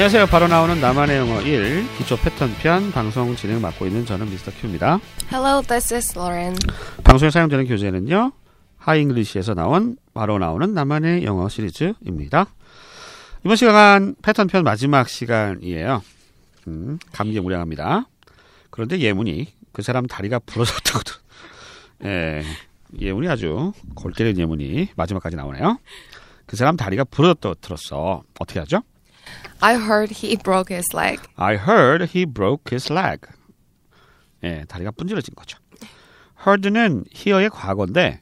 안녕하세요. 바로 나오는 나만의 영어 1 기초 패턴 편 방송 진행 맡고 있는 저는 미스터 큐입니다. Hello, this is Lauren. 방송에 사용되는 교재는요. 하잉글리시에서 나온 바로 나오는 나만의 영어 시리즈입니다. 이번 시간 패턴 편 마지막 시간이에요. 음, 감개무량합니다. 그런데 예문이 그 사람 다리가 부러졌다거든. 예, 예문이 아주 골 때리는 예문이 마지막까지 나오네요. 그 사람 다리가 부러졌다고 들었어. 어떻게 하죠? I heard he broke his leg. I heard he broke his leg. 예, 다리가 분질러진 거죠. heard는 hear의 과거인데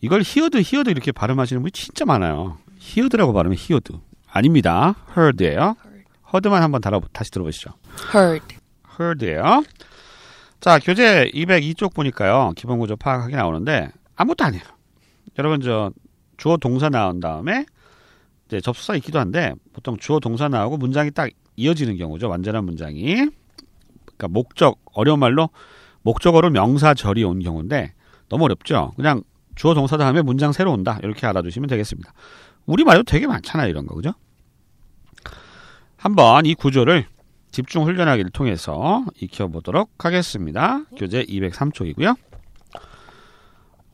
이걸 heard, heard 이렇게 발음하시는 분이 진짜 많아요. heard라고 발음해 heard. 아닙니다. heard예요. heard만 한번 달아, 다시 들어보시죠. Heard. heard예요. 자, 교재 202쪽 보니까요. 기본 구조 파악하기 나오는데 아무것도 아니에요. 여러분 저 주어 동사 나온 다음에 이제 접수사 있기도 한데 보통 주어 동사 나오고 문장이 딱 이어지는 경우죠. 완전한 문장이. 그러니까 목적 어려운 말로 목적어로 명사절이 온 경우인데 너무 어렵죠. 그냥 주어 동사 다음에 문장 새로 온다. 이렇게 알아두시면 되겠습니다. 우리 말도 되게 많잖아요. 이런 거 그죠? 한번 이 구조를 집중 훈련하기를 통해서 익혀보도록 하겠습니다. 교재 203쪽이고요.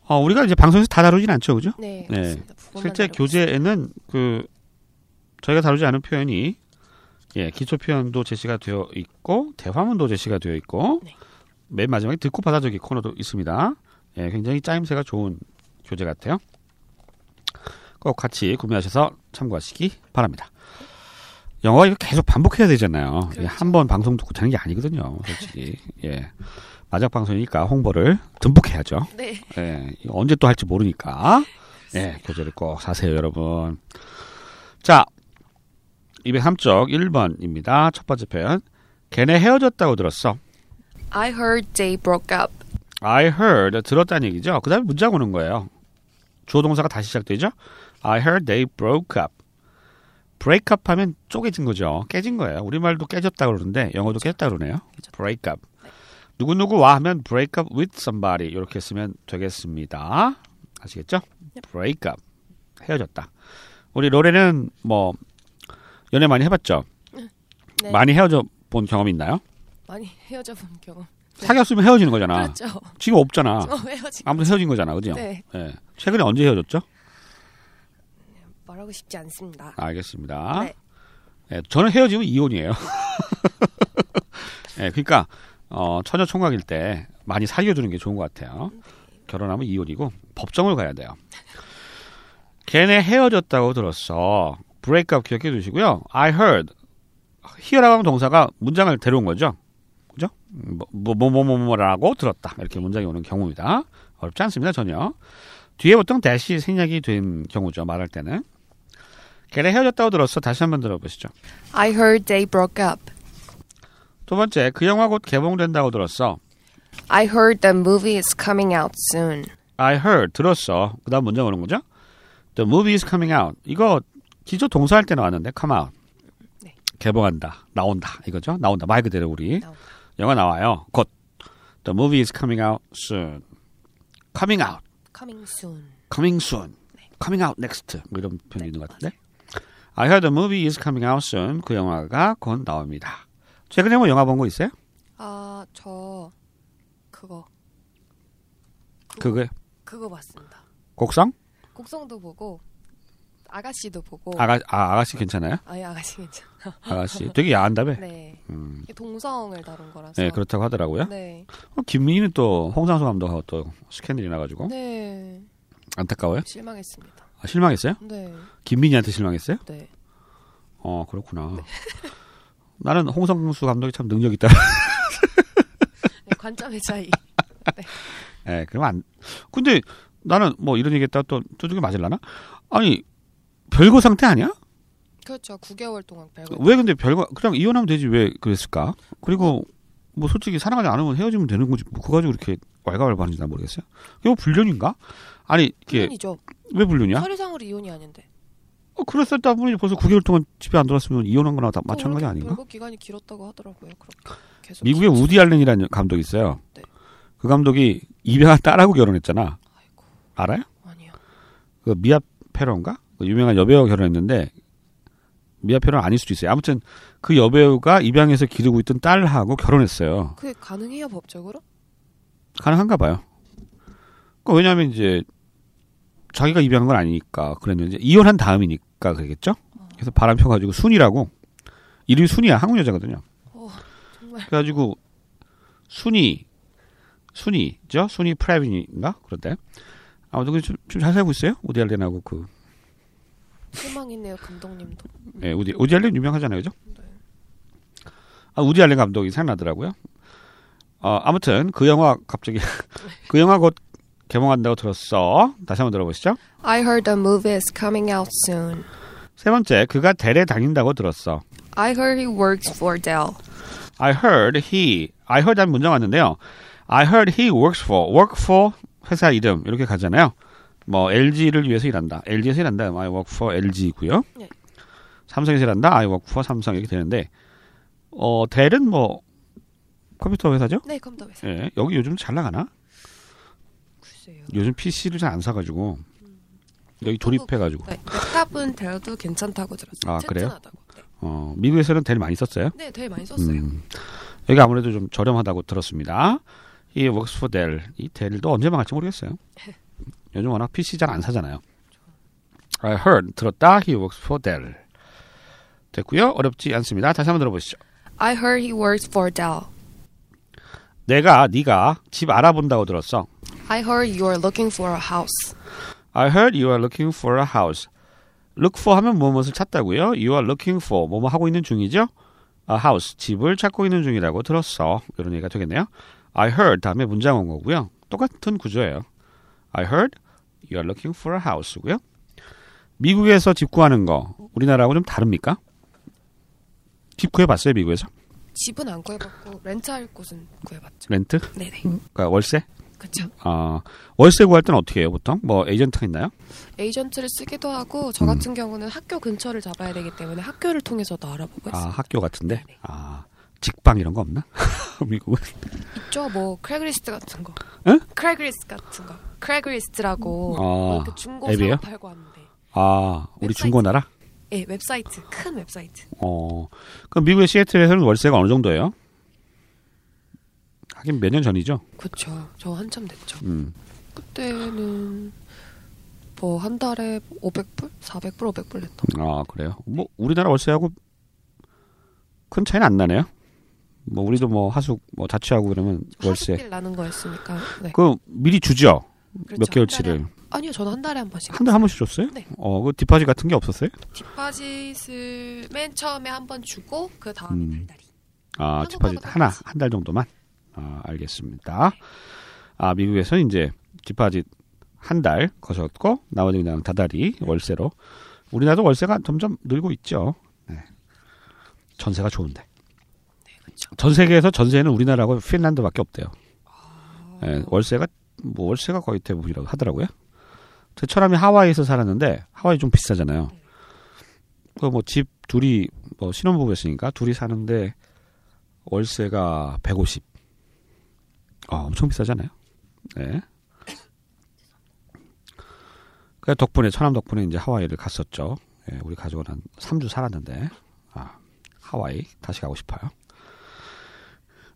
어, 우리가 이제 방송에서 다 다루진 않죠, 그죠? 네, 네. 실제 교재에는 그 저희가 다루지 않은 표현이 예, 기초 표현도 제시가 되어 있고 대화문도 제시가 되어 있고 네. 맨 마지막에 듣고 받아적이 코너도 있습니다. 예, 굉장히 짜임새가 좋은 교재 같아요. 꼭 같이 구매하셔서 참고하시기 바랍니다. 영어가 이거 계속 반복해야 되잖아요. 그렇죠. 한번 방송 듣고 되는 게 아니거든요, 솔직히. 예. 마지막 방송이니까 홍보를 듬뿍 해야죠. 네. 예, 언제 또 할지 모르니까. 예, 교재를 꼭 사세요, 여러분. 자, 203쪽 1번입니다. 첫 번째 표현. 걔네 헤어졌다고 들었어. I heard they broke up. I heard, 들었다는 얘기죠. 그 다음에 문장 오는 거예요. 주어 동사가 다시 시작되죠. I heard they broke up. break up 하면 쪼개진 거죠. 깨진 거예요. 우리말도 깨졌다 그러는데 영어도 깨졌다 그러네요. break up. 누구누구와 하면 break up with somebody 이렇게 쓰면 되겠습니다. 아시겠죠? break up. 헤어졌다. 우리 로레는 뭐 연애 많이 해봤죠? 네. 많이 헤어져 본 경험 있나요? 많이 헤어져 본 경험. 네. 사귀었으면 헤어지는 거잖아. 그렇죠. 지금 없잖아. 어, 헤어지. 아무튼 헤어진 거잖아, 그죠? 네. 예. 최근에 언제 헤어졌죠? 말하고 싶지 않습니다. 알겠습니다. 네. 예, 저는 헤어지면 이혼이에요. 예, 그러니까 어, 처녀 총각일 때 많이 사귀어두는 게 좋은 것 같아요. 결혼하면 이혼이고 법정을 가야 돼요. 걔네 헤어졌다고 들었어. up 기억해 두시고요. I heard. 하면 동사가 문장을 데려온 거죠. 그죠? 뭐, 뭐, 뭐, 뭐, 뭐, 뭐라고 들었다. 이렇게 문장이 오는 경우입니다. 어렵지 않습니다, 전혀. 뒤에 보통 대시 생략이 된 경우죠, 말할 때는. 걔네 헤어졌다고 들었어. 다시 한번 들어보시죠. I heard they broke up. 두 번째, 그 영화 곧 개봉된다고 들었어. I heard the movie is coming out soon. I heard, 들었어. 그 다음 문장 오는 거죠. The movie is coming out. 이거 기초 동사할 때 나왔는데, come out. 네. 개봉한다. 나온다. 이거죠. 나온다. 말 그대로 우리. 나온다. 영화 나와요. 곧. The movie is coming out soon. coming out. Coming soon. coming soon. coming out next. 뭐 이런 표현이 있는 것 같은데. I heard the movie is coming out soon. 그 영화가 곧 나옵니다. 최근에 뭐 영화 본 거 있어요? 아, 저 그거 그거 그거 봤습니다. 곡성? 곡성도 보고 아가씨도 보고 아가 아, 아가씨 괜찮아요? 아예 아가씨 괜찮아. 아가씨 되게 야한다며. 네. 음. 동성을 다룬 거라서. 네 그렇다고 하더라고요. 네. 어, 김민희는 또 홍상수 감독하고 또 스캔들이 나가지고 네. 안타까워요? 실망했습니다. 아, 실망했어요? 네. 김민희한테 실망했어요? 네. 어 그렇구나. 나는 홍상수 감독이 참 능력 있다. 네, 관점의 차이. 예, 그럼 안. 근데 나는 뭐 이런 얘기했다 또 두둑이 맞을라나? 아니 별거 상태 아니야? 그렇죠. 9개월 동안 별거. 왜 근데 별거 그냥 이혼하면 되지 왜 그랬을까? 그리고 뭐 솔직히 사랑하지 않으면 헤어지면 되는 거지. 뭐 그거 가지고 그렇게 왈가왈부하는지 난 모르겠어요. 이거 불륜인가? 아니 이게 이혼이죠. 왜 불륜이야? 서류상으로 이혼이 아닌데. 어, 그랬었다 분이 벌써 9개월 동안 집에 안 들어왔으면 이혼한 거나 다또 마찬가지 아닌가? 별거 기간이 길었다고 하더라고요. 그렇게 계속. 미국의 길었어요. 우디 알렌이라는 감독이 있어요. 네. 그 감독이 입양한 딸하고 결혼했잖아. 아이고 알아요? 아니요. 그 미아 페로인가? 그 유명한 여배우가 결혼했는데 미화표는 아닐 수도 있어요. 아무튼 그 여배우가 입양해서 기르고 있던 딸하고 결혼했어요. 그게 가능해요 법적으로? 가능한가 봐요. 그 왜냐하면 이제 자기가 입양한 건 아니니까 그랬는데 이혼한 다음이니까 그러겠죠. 그래서 바람 펴가지고 순이라고 이름이 순이야 한국 여자거든요. 어. 그래가지고 순이 순이죠 순이 프라빈인가 그런데 아무튼 좀잘 살고 있어요 우디 알렌하고 그 실망했네요 감독님도. 예, 우디 우디 알렌 유명하잖아요, 그죠? 네. 아 우디 알렌 감독이 생각나더라고요. 어, 아무튼 그 영화 갑자기 그 영화 곧 개봉한다고 들었어. 다시 한번 들어보시죠. I heard the movie is coming out soon. 세 번째, 그가 델에 다닌다고 들었어. I heard he works for Dell. I heard he, I heard 한 문장 왔는데요. I heard he works for, work for 회사 이름 이렇게 가잖아요. 뭐 LG를 위해서 일한다. LG에서 일한다. I work for LG고요. 네. 삼성에서 일한다. I work for 삼성 이렇게 되는데 어 델은 뭐 컴퓨터 회사죠? 네 컴퓨터 회사. 예, 여기 요즘 잘 나가나? 글쎄요. 요즘 PC를 잘 안 사가지고 여기 조립해가지고 네, 랩탑은 델도 괜찮다고 들었어요. 아, 그래요? 튼튼하다고. 네. 어 미국에서는 델 많이 썼어요. 네, 되게 많이 썼어요. 음, 여기 아무래도 좀 저렴하다고 들었습니다. 이 for Dell 이 델도 언제 망할지 모르겠어요. 요즘 워낙 PC 잘 안 사잖아요. I heard 들었다. He works for Dell 됐고요. 어렵지 않습니다. 다시 한번 들어보시죠. I heard he works for Dell. 내가 네가 집 알아본다고 들었어. I heard you are looking for a house. I heard you are looking for a house. Look for 하면 무엇을 찾다고요. You are looking for 뭐뭐 하고 있는 중이죠. A house 집을 찾고 있는 중이라고 들었어. 이런 얘기가 되겠네요. I heard 다음에 문장 온 거고요. 똑같은 구조예요. I heard you are looking for a house고요. 미국에서 집 구하는 거 우리나라하고 좀 다릅니까? 집 구해봤어요 미국에서? 집은 안 구해봤고 렌트할 곳은 구해봤죠. 렌트? 네네. 그러니까 월세? 그렇죠. 아 월세 구할 때는 어떻게 해요 보통? 뭐 에이전트가 있나요? 에이전트를 쓰기도 하고 음. 저 같은 경우는 학교 근처를 잡아야 되기 때문에 학교를 통해서도 알아보고 아 있어요. 학교 같은데? 네네. 아 직방 이런 거 없나? 미국은? 있죠, 뭐 Craigslist 같은 거. 응? Craigslist 같은 거. Craigslist라고 아, 그 중고 앱이에요? 팔고 하는데. 아, 우리 웹사이트. 중고 나라? 예, 웹사이트 큰 웹사이트. 어. 그럼 미국의 시애틀에서는 월세가 어느 정도예요? 하긴 몇 년 전이죠. 그렇죠. 저 한참 됐죠. 음. 그때는 뭐 한 달에 500불, 400불, 500불 냈던. 아, 그래요. 뭐 우리나라 월세하고 큰 차이는 안 나네요. 뭐 우리도 뭐 하숙 뭐 자취하고 그러면 월세 하숙길 나는 거였으니까. 네. 그 미리 주죠. 그렇죠. 몇 개월치를 아니요, 저는 한 달에 한 번씩. 한달한 번씩 줬어요? 네. 어, 그 디파짓 같은 게 없었어요? 디파짓을 맨 처음에 한 번 주고 그 다음에 음. 달달이. 아, 디파짓 하나. 한 달 정도만. 아, 알겠습니다. 아, 미국에서 이제 디파짓 한 달 거셨고 나머지 그냥 다달이 월세로. 우리나라도 월세가 점점 늘고 있죠. 네. 전세가 좋은데. 그렇죠. 전 세계에서 전세는 우리나라하고 핀란드밖에 없대요. 아. 예, 월세가 뭐 월세가 거의 대부분이라고 하더라고요. 제 처남이 하와이에서 살았는데 하와이 좀 비싸잖아요. 그뭐집 둘이 뭐 신혼부부였으니까 둘이 사는데 월세가 150. 아, 엄청 비싸잖아요. 네. 그 덕분에 처남 덕분에 이제 하와이를 갔었죠. 예, 우리 가족은 한 3주 살았는데 아, 하와이 다시 가고 싶어요.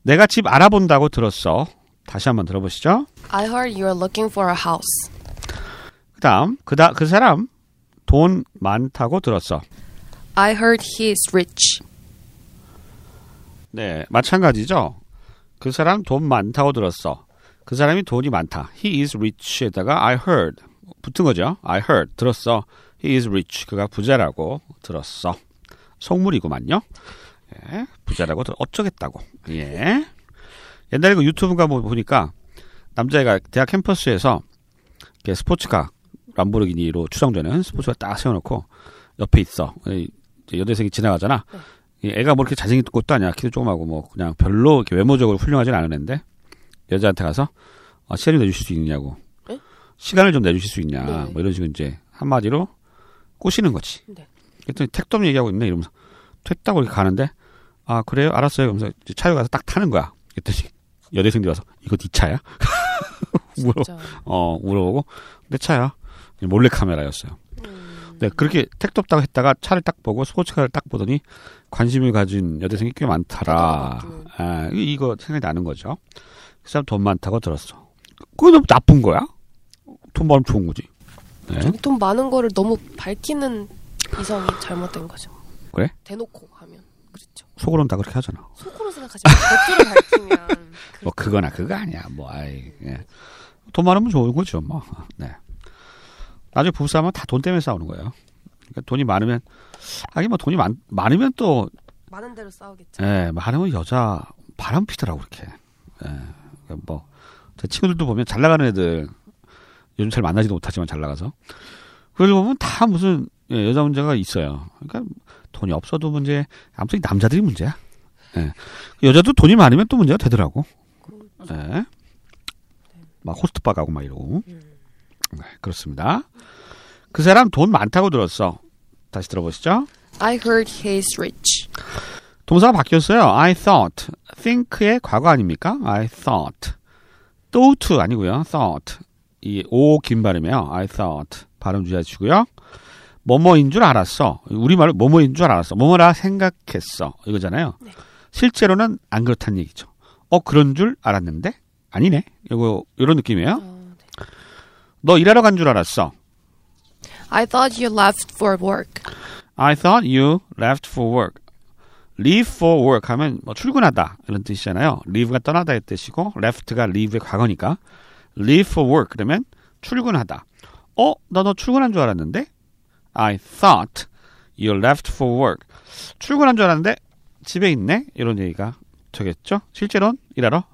내가 집 알아본다고 들었어. 다시 한번 들어보시죠. I heard you are looking for a house. 그다음 그다 그 사람 돈 많다고 들었어. I heard he is rich. 네, 마찬가지죠. 그 사람 돈 많다고 들었어. 그 사람이 돈이 많다. He is rich에다가 I heard 붙은 거죠. I heard 들었어. He is rich. 그가 부자라고 들었어. 속물이구만요. 예, 부자라고 들 어쩌겠다고. 예. 옛날에 그 유튜브가 뭐 보니까 남자애가 대학 캠퍼스에서 스포츠카 람보르기니로 추정되는 스포츠카 딱 세워놓고 옆에 있어. 여대생이 지나가잖아. 이 애가 뭐 이렇게 잘생긴 것도 아니야. 키도 조그마고 뭐 그냥 별로 이렇게 외모적으로 훌륭하진 않은 애인데 여자한테 가서 아, 시간 좀 내주실 수 있냐고. 에? 시간을 좀 내주실 수 있냐. 네. 뭐 이런 식으로 이제 한마디로 꼬시는 거지. 네. 그랬더니 택도 없는 얘기하고 있네 이러면서 됐다고 이렇게 가는데 아 그래요 알았어요 그러면서 이제 차에 가서 딱 타는 거야. 그랬더니 여대생들이 와서 이거 네 차야? 진짜. 어 물어보고 내 차야. 몰래 카메라였어요. 음, 네, 그렇게 택도 없다고 했다가 차를 딱 보고 스포츠카를 딱 보더니 관심을 가진 여대생이 꽤 많더라. 음. 아, 이- 이거 생각이 나는 거죠. 그 사람 돈 많다고 들었어. 그거 너무 나쁜 거야? 돈 많으면 좋은 거지. 네. 돈 많은 거를 너무 밝히는 이성이 잘못된 거죠. 그래? 대놓고 하면 그렇죠. 속으로는 다 그렇게 하잖아. 속으로 생각하지 말고 겉으로 밝히면 뭐 그거나 그거 아니야. 뭐 아이. 예. 돈 많으면 좋은 거죠. 뭐. 네. 나중에 부부 싸움은 다 돈 때문에 싸우는 거예요. 그러니까 돈이 많으면 하긴 뭐 돈이 많, 많으면 또 많은 대로 싸우겠죠. 예, 많으면 여자 바람 피더라고 그렇게. 예. 그러니까 뭐제 친구들도 보면 잘 나가는 애들 요즘 잘 만나지도 못하지만 잘 나가서 그걸 보면 다 무슨 예, 여자 문제가 있어요. 그러니까 돈이 없어도 문제, 아무튼 남자들이 문제야. 예. 여자도 돈이 많으면 또 문제가 되더라고. 예. 막 호스트바 가고 막 이러고. 음. 네, 그렇습니다. 그 사람 돈 많다고 들었어. 다시 들어보시죠. I heard he's rich. 동사가 바뀌었어요. I thought. think의 과거 아닙니까? I thought. thought 아니고요. thought. 이 오 긴 발음이에요. I thought. 발음 주의하시고요. 뭐뭐인 줄 알았어. 우리말로 뭐뭐인 줄 알았어. 뭐뭐라 생각했어. 이거잖아요. 네. 실제로는 안 그렇다는 얘기죠. 어 그런 줄 알았는데 아니네. 이거 이런 느낌이에요. 어, 네. 너 일하러 간 줄 알았어. I thought you left for work. I thought you left for work. leave for work 하면 뭐 출근하다 이런 뜻이잖아요. leave가 떠나다의 뜻이고 left가 leave의 과거니까 leave for work 그러면 출근하다. 어, 나 너 출근한 줄 알았는데? I thought you left for work. 출근한 줄 알았는데 집에 있네? 이런 얘기가 되겠죠? 실제로는 일하러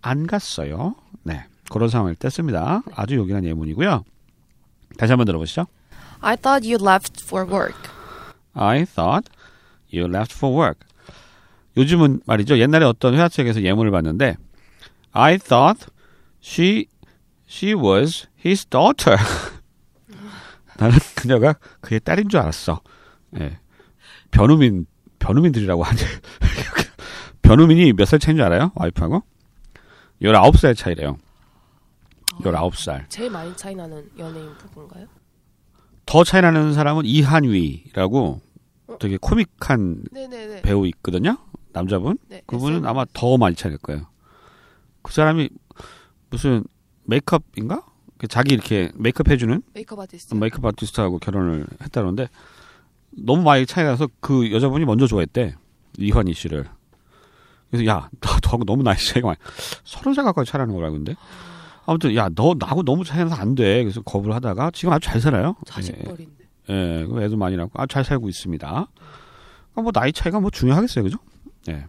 안 갔어요. 네. 그런 상황을 뗐습니다. 아주 요긴한 예문이고요. 다시 한번 들어보시죠. I thought you left for work. I thought you left for work. 요즘은 말이죠. 옛날에 어떤 회화책에서 예문을 봤는데 I thought she she was his daughter. 나는 그녀가 그의 딸인 줄 알았어. 예. 변우민 변우민들이라고 하지. 변우민이 몇 살 차이인 줄 알아요? 와이프하고? 19살 차이래요. 19살. 제일 많이 차이 나는 연예인 부부인가요? 더 차이 나는 사람은 이한위라고 되게 코믹한 네네네. 배우 있거든요. 남자분. 네, 그분은 SM. 아마 더 많이 차일 거예요. 그 사람이 무슨 메이크업인가? 그 자기 이렇게 메이크업 해주는 메이크업 아티스트. 메이크업 아티스트하고 결혼을 했다는데 너무 많이 차이 나서 그 여자분이 먼저 좋아했대 이환희 씨를. 그래서 야, 너, 너하고 너무 나이 차이가 많이 서른 살 가까이 차이나는 거라 근데. 아무튼 야, 너 나하고 너무 차이 나서 안 돼. 그래서 거부를 하다가 지금 아주 잘 살아요. 예. 자식벌인데. 예, 그 애도 많이 낳고 아주 잘 살고 있습니다. 그러니까 뭐 나이 차이가 뭐 중요하겠어요, 그죠? 예.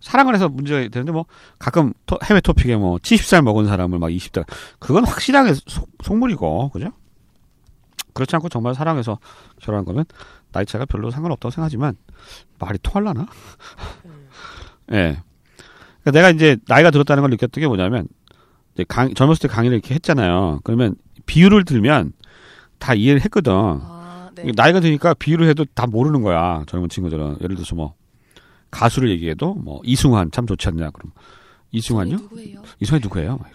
사랑을 해서 문제가 되는데 뭐 가끔 토- 해외 토픽에 뭐 70살 먹은 사람을 막 20대 그건 확실하게 속, 속물이고 그죠? 그렇지 않고 정말 사랑해서 결혼한 거면 나이 차이가 별로 상관없다고 생각하지만 말이 통할라나? 예. 그러니까 내가 이제 나이가 들었다는 걸 느꼈던 게 뭐냐면 이제 강, 젊었을 때 강의를 이렇게 했잖아요. 그러면 비유를 들면 다 이해를 했거든. 아, 네. 나이가 드니까 비유를 해도 다 모르는 거야. 젊은 친구들은. 예를 들어서 뭐 가수를 얘기해도 뭐 이승환 참 좋지 않냐. 그럼 이승환요? 누구예요? 이승환이 누구예요? 막.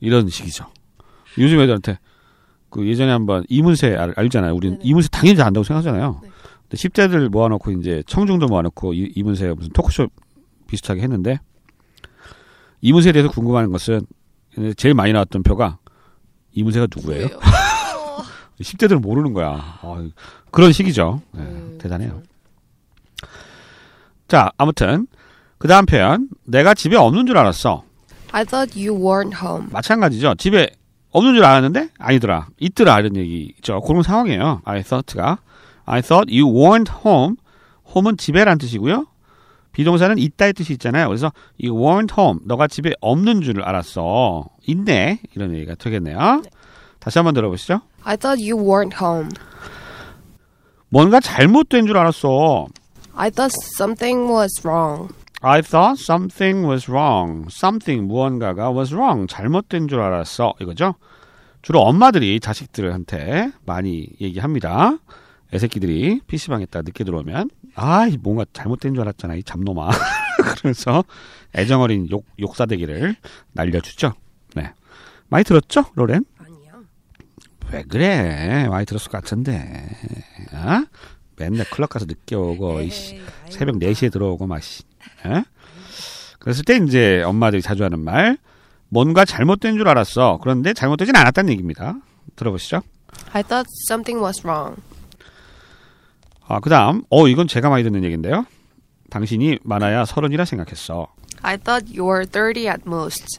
이런 식이죠. 요즘 애들한테 그 예전에 한번 이문세 알, 알잖아요. 우리는 네네. 이문세 당연히 잘 안다고 생각하잖아요. 네. 근데 10대들 모아놓고 이제 청중도 모아놓고 이, 이문세가 무슨 토크쇼 비슷하게 했는데 이문세에 대해서 궁금한 것은 제일 많이 나왔던 표가 이문세가 누구예요? 누구예요? 10대들은 모르는 거야. 어, 그런 식이죠. 네, 음, 대단해요. 자, 아무튼 그 다음 표현 내가 집에 없는 줄 알았어. I thought you weren't home. 마찬가지죠. 집에 없는 줄 알았는데 아니더라. 있더라 이런 얘기죠. 그런 상황이에요. I thought가 I thought you weren't home. home은 집에란 뜻이고요. 비동사는 있다의 뜻이 있잖아요. 그래서 you weren't home. 너가 집에 없는 줄 알았어. 있네. 이런 얘기가 되겠네요. 다시 한번 들어보시죠. I thought you weren't home. 뭔가 잘못된 줄 알았어. I thought something was wrong. I thought something was wrong. Something 무언가가 was wrong. 잘못된 줄 알았어. 이거죠. 주로 엄마들이 자식들한테 많이 얘기합니다. 애새끼들이 PC방에 딱 늦게 들어오면 아, 이 뭔가 잘못된 줄 알았잖아. 이 잡놈아. 그래서 애정어린 욕, 욕사대기를 날려주죠. 네. 많이 들었죠? 로렌? 아니야. 왜 그래? 많이 들었을 것 같은데. 어? 맨날 클럽 가서 늦게 오고 이씨. 새벽 4시에 들어오고 막 씨. 어? 그랬을 때 이제 엄마들이 자주 하는 말 뭔가 잘못된 줄 알았어. 그런데 잘못되진 않았다는 얘기입니다. 들어보시죠. I thought something was wrong. 아, 그 다음 어 이건 제가 많이 듣는 얘기인데요. 당신이 많아야 서른이라 생각했어. I thought you were 30 at most.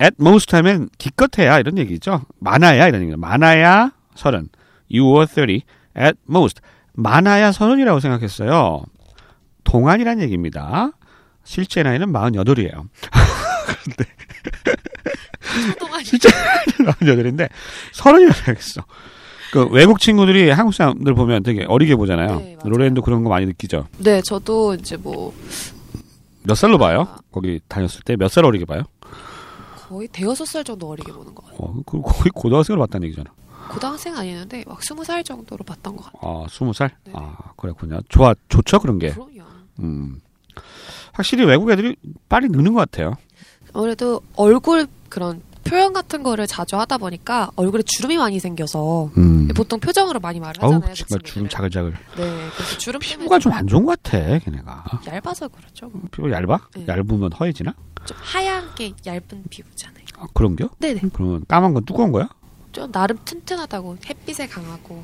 at most 하면 기껏해야 이런 얘기죠. 많아야 이런 얘기죠. 많아야 서른. You were 30 at most. 많아야 서른이라고 생각했어요. 동안이란 얘기입니다. 실제 나이는 48이에요. 동안이 실제 나이는 48인데 서른이라고 생각했어. 그 외국 친구들이 한국 사람들 보면 되게 어리게 보잖아요. 네. 로렌도 그런 거 많이 느끼죠. 네, 저도 이제 뭐 몇 살로 봐요? 거기 다녔을 때 몇 살 어리게 봐요? 거의 대여섯 살 정도 어리게 보는 것 같아요. 어, 그 거의 고등학생으로 봤다는 얘기잖아. 고등학생 아니었는데 막 스무 살 정도로 봤던 것 같아요. 아, 스무 살? 네. 아, 그렇군요. 좋아, 좋죠, 그런 게. 그럼요. 음. 확실히 외국 애들이 빨리 느는 것 같아요. 아무래도 얼굴 그런 표현 같은 거를 자주 하다 보니까 얼굴에 주름이 많이 생겨서 음. 보통 표정으로 많이 말을 어우, 하잖아요. 그 정말 주름. 자글자글. 네, 그래서 주름 피부가 좀 안 좋은 것 같아, 걔네가. 얇아서 그렇죠. 뭐. 피부 얇아? 네. 얇으면 허해지나? 좀 하얗게 얇은 피부잖아요. 아, 그런겨? 네네. 그러면 까만 건 두꺼운 거야? 좀 나름 튼튼하다고 햇빛에 강하고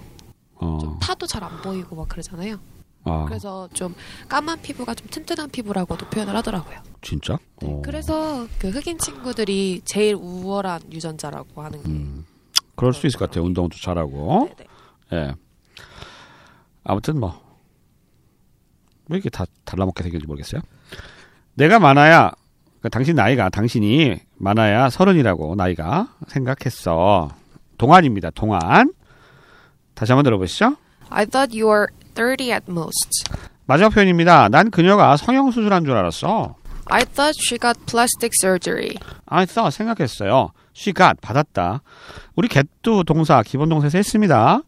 어. 좀 타도 잘 안 보이고 막 그러잖아요. 아, 그래서 좀 까만 피부가 좀 튼튼한 피부라고도 표현을 하더라고요. 진짜? 네, 어. 그래서 그 흑인 친구들이 제일 우월한 유전자라고 하는 게 음. 그럴 수 있을 것 같아요. 운동도 잘하고. 네네. 예. 아무튼 뭐. 왜 이렇게 다 달라먹게 생겼는지 모르겠어요. 내가 많아야, 그러니까 당신 나이가, 당신이 많아야 서른이라고 나이가 생각했어. 동안입니다. 동안. 다시 한번 들어보시죠. I thought you were 30 at most. 마지막 표현입니다. 난 그녀가 성형 수술한 줄 알았어. I thought she got plastic surgery. I thought 생각했어요. She got 받았다. 우리 get도 동사 기본 동사에서 했습니다.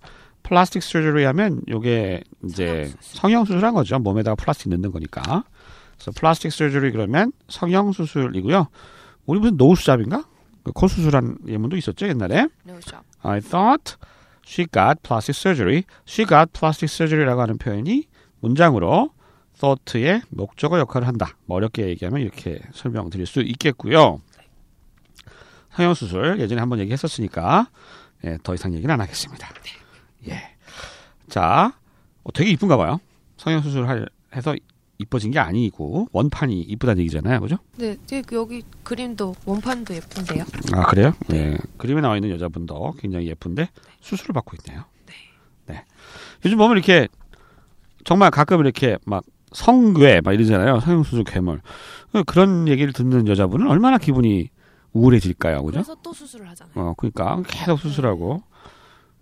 플라스틱 surgery 하면 요게 이제 성형 수술한 거죠. 몸에다가 플라스틱 넣는 거니까. 그래서 플라스틱 surgery 그러면 성형 수술이고요. 우리 무슨 노수잡인가? 그 코 수술한 예문도 있었죠 옛날에. No. I thought she got plastic surgery. She got plastic surgery라고 하는 표현이 문장으로 thought의 목적어 역할을 한다. 뭐 어렵게 얘기하면 이렇게 설명드릴 수 있겠고요. 성형수술 예전에 한번 얘기했었으니까 예, 더 이상 얘기는 안 하겠습니다. 예. 자, 어, 되게 이쁜가 봐요. 성형수술 할- 해서 이뻐진 게 아니고 원판이 이쁘다는 얘기잖아요. 그죠? 네, 이제 여기 그림도 원판도 예쁜데요. 아 그래요? 네. 그림에 나와 있는 여자분도 굉장히 예쁜데 수술을 받고 있네요. 네. 요즘 보면 이렇게 정말 가끔 이렇게 막 성괴 막 이러잖아요. 성형수술 괴물 그런 얘기를 듣는 여자분은 얼마나 기분이 우울해질까요, 그죠? 그래서 또 수술을 하잖아요. 어, 그러니까 계속 수술하고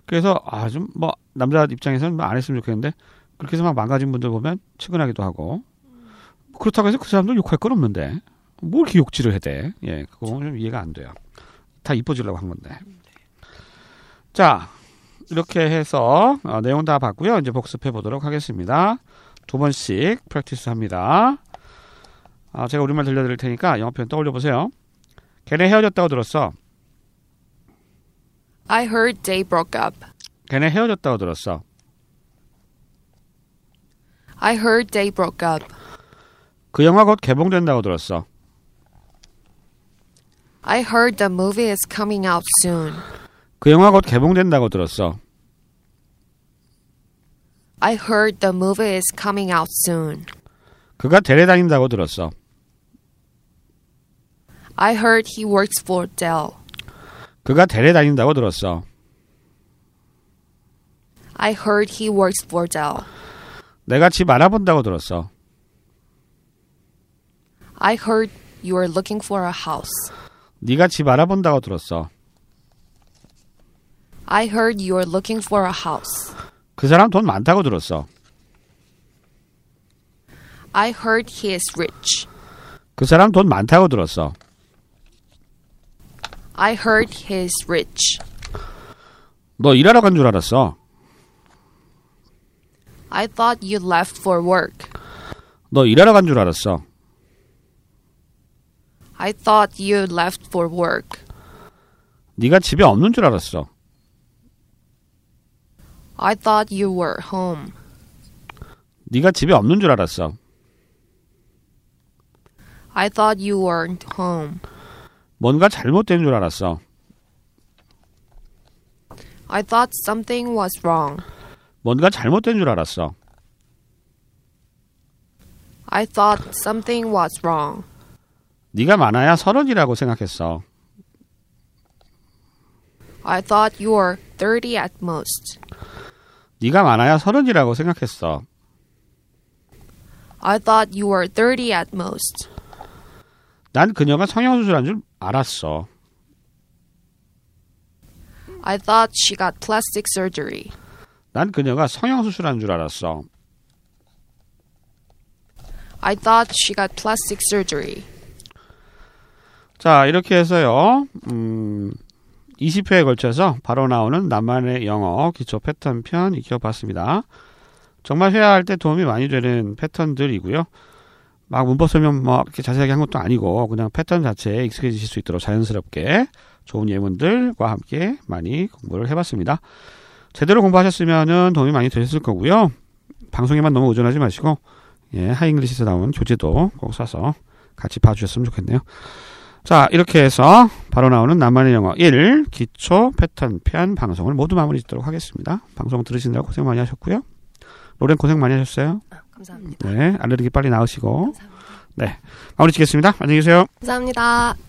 그래서 아 좀 뭐 남자 입장에서는 뭐안 했으면 좋겠는데 그렇게 해서 막 망가진 분들 보면 측은하기도 하고 그렇다고 해서 그 사람들 욕할 건 없는데 뭘 이렇게 욕질을 해야 돼? 예, 그거 좀 이해가 안 돼요. 다 이뻐지려고 한 건데. 자, 이렇게 해서 어, 내용 다 봤고요. 이제 복습해 보도록 하겠습니다. 두 번씩 프랙티스 합니다. 아, 제가 우리말 들려드릴 테니까 영어 표현 떠올려 보세요. 걔네 헤어졌다고 들었어. I heard they broke up. 걔네 헤어졌다고 들었어. I heard they broke up. 그 영화 곧 개봉된다고 들었어. I heard the movie is coming out soon. 그 영화 곧 개봉된다고 들었어. I heard the movie is coming out soon. 그가 대래 다닌다고 들었어. I heard he works for Dell. 그가 대래 다닌다고 들었어. I heard he works for Dell. 내가 집 알아본다고 들었어. I heard you are looking for a house. 네가 집 알아본다고 들었어. I heard you are looking for a house. 그 사람 돈 많다고 들었어. I heard he is rich. 그 사람 돈 많다고 들었어. I heard he is rich. 너 일하러 간 줄 알았어. I thought you left for work. 너 일하러 간 줄 알았어. I thought you left for work. 네가 집에 없는 줄 알았어. I thought you were home. 네가 집에 없는 줄 알았어. I thought you weren't home. 뭔가 잘못된 줄 알았어. I thought something was wrong. 뭔가 잘못된 줄 알았어. I thought something was wrong. 네가 많아야 서른이라고 생각했어. I thought you were 30 at most. 네가 많아야 서른이라고 생각했어. I thought you were 30 at most. 난 그녀가 성형수술한 줄 알았어. I thought she got plastic surgery. 난 그녀가 성형수술한 줄 알았어. I thought she got plastic surgery. 자, 이렇게 해서요. 음, 20회에 걸쳐서 바로 나오는 나만의 영어 기초 패턴 편 익혀봤습니다. 정말 회화할 때 도움이 많이 되는 패턴들이고요. 막 문법 설명 뭐 이렇게 자세하게 한 것도 아니고 그냥 패턴 자체에 익숙해지실 수 있도록 자연스럽게 좋은 예문들과 함께 많이 공부를 해봤습니다. 제대로 공부하셨으면 도움이 많이 되셨을 거고요. 방송에만 너무 의존하지 마시고 예, 하잉글리시에서 나온 교재도 꼭 사서 같이 봐주셨으면 좋겠네요. 자, 이렇게 해서 바로 나오는 나만의 영어 1 기초 패턴 편 방송을 모두 마무리 짓도록 하겠습니다. 방송 들으시느라 고생 많이 하셨고요. 로렌 고생 많이 하셨어요. 감사합니다. 네, 알레르기 빨리 나으시고. 네, 마무리 짓겠습니다. 안녕히 계세요. 감사합니다.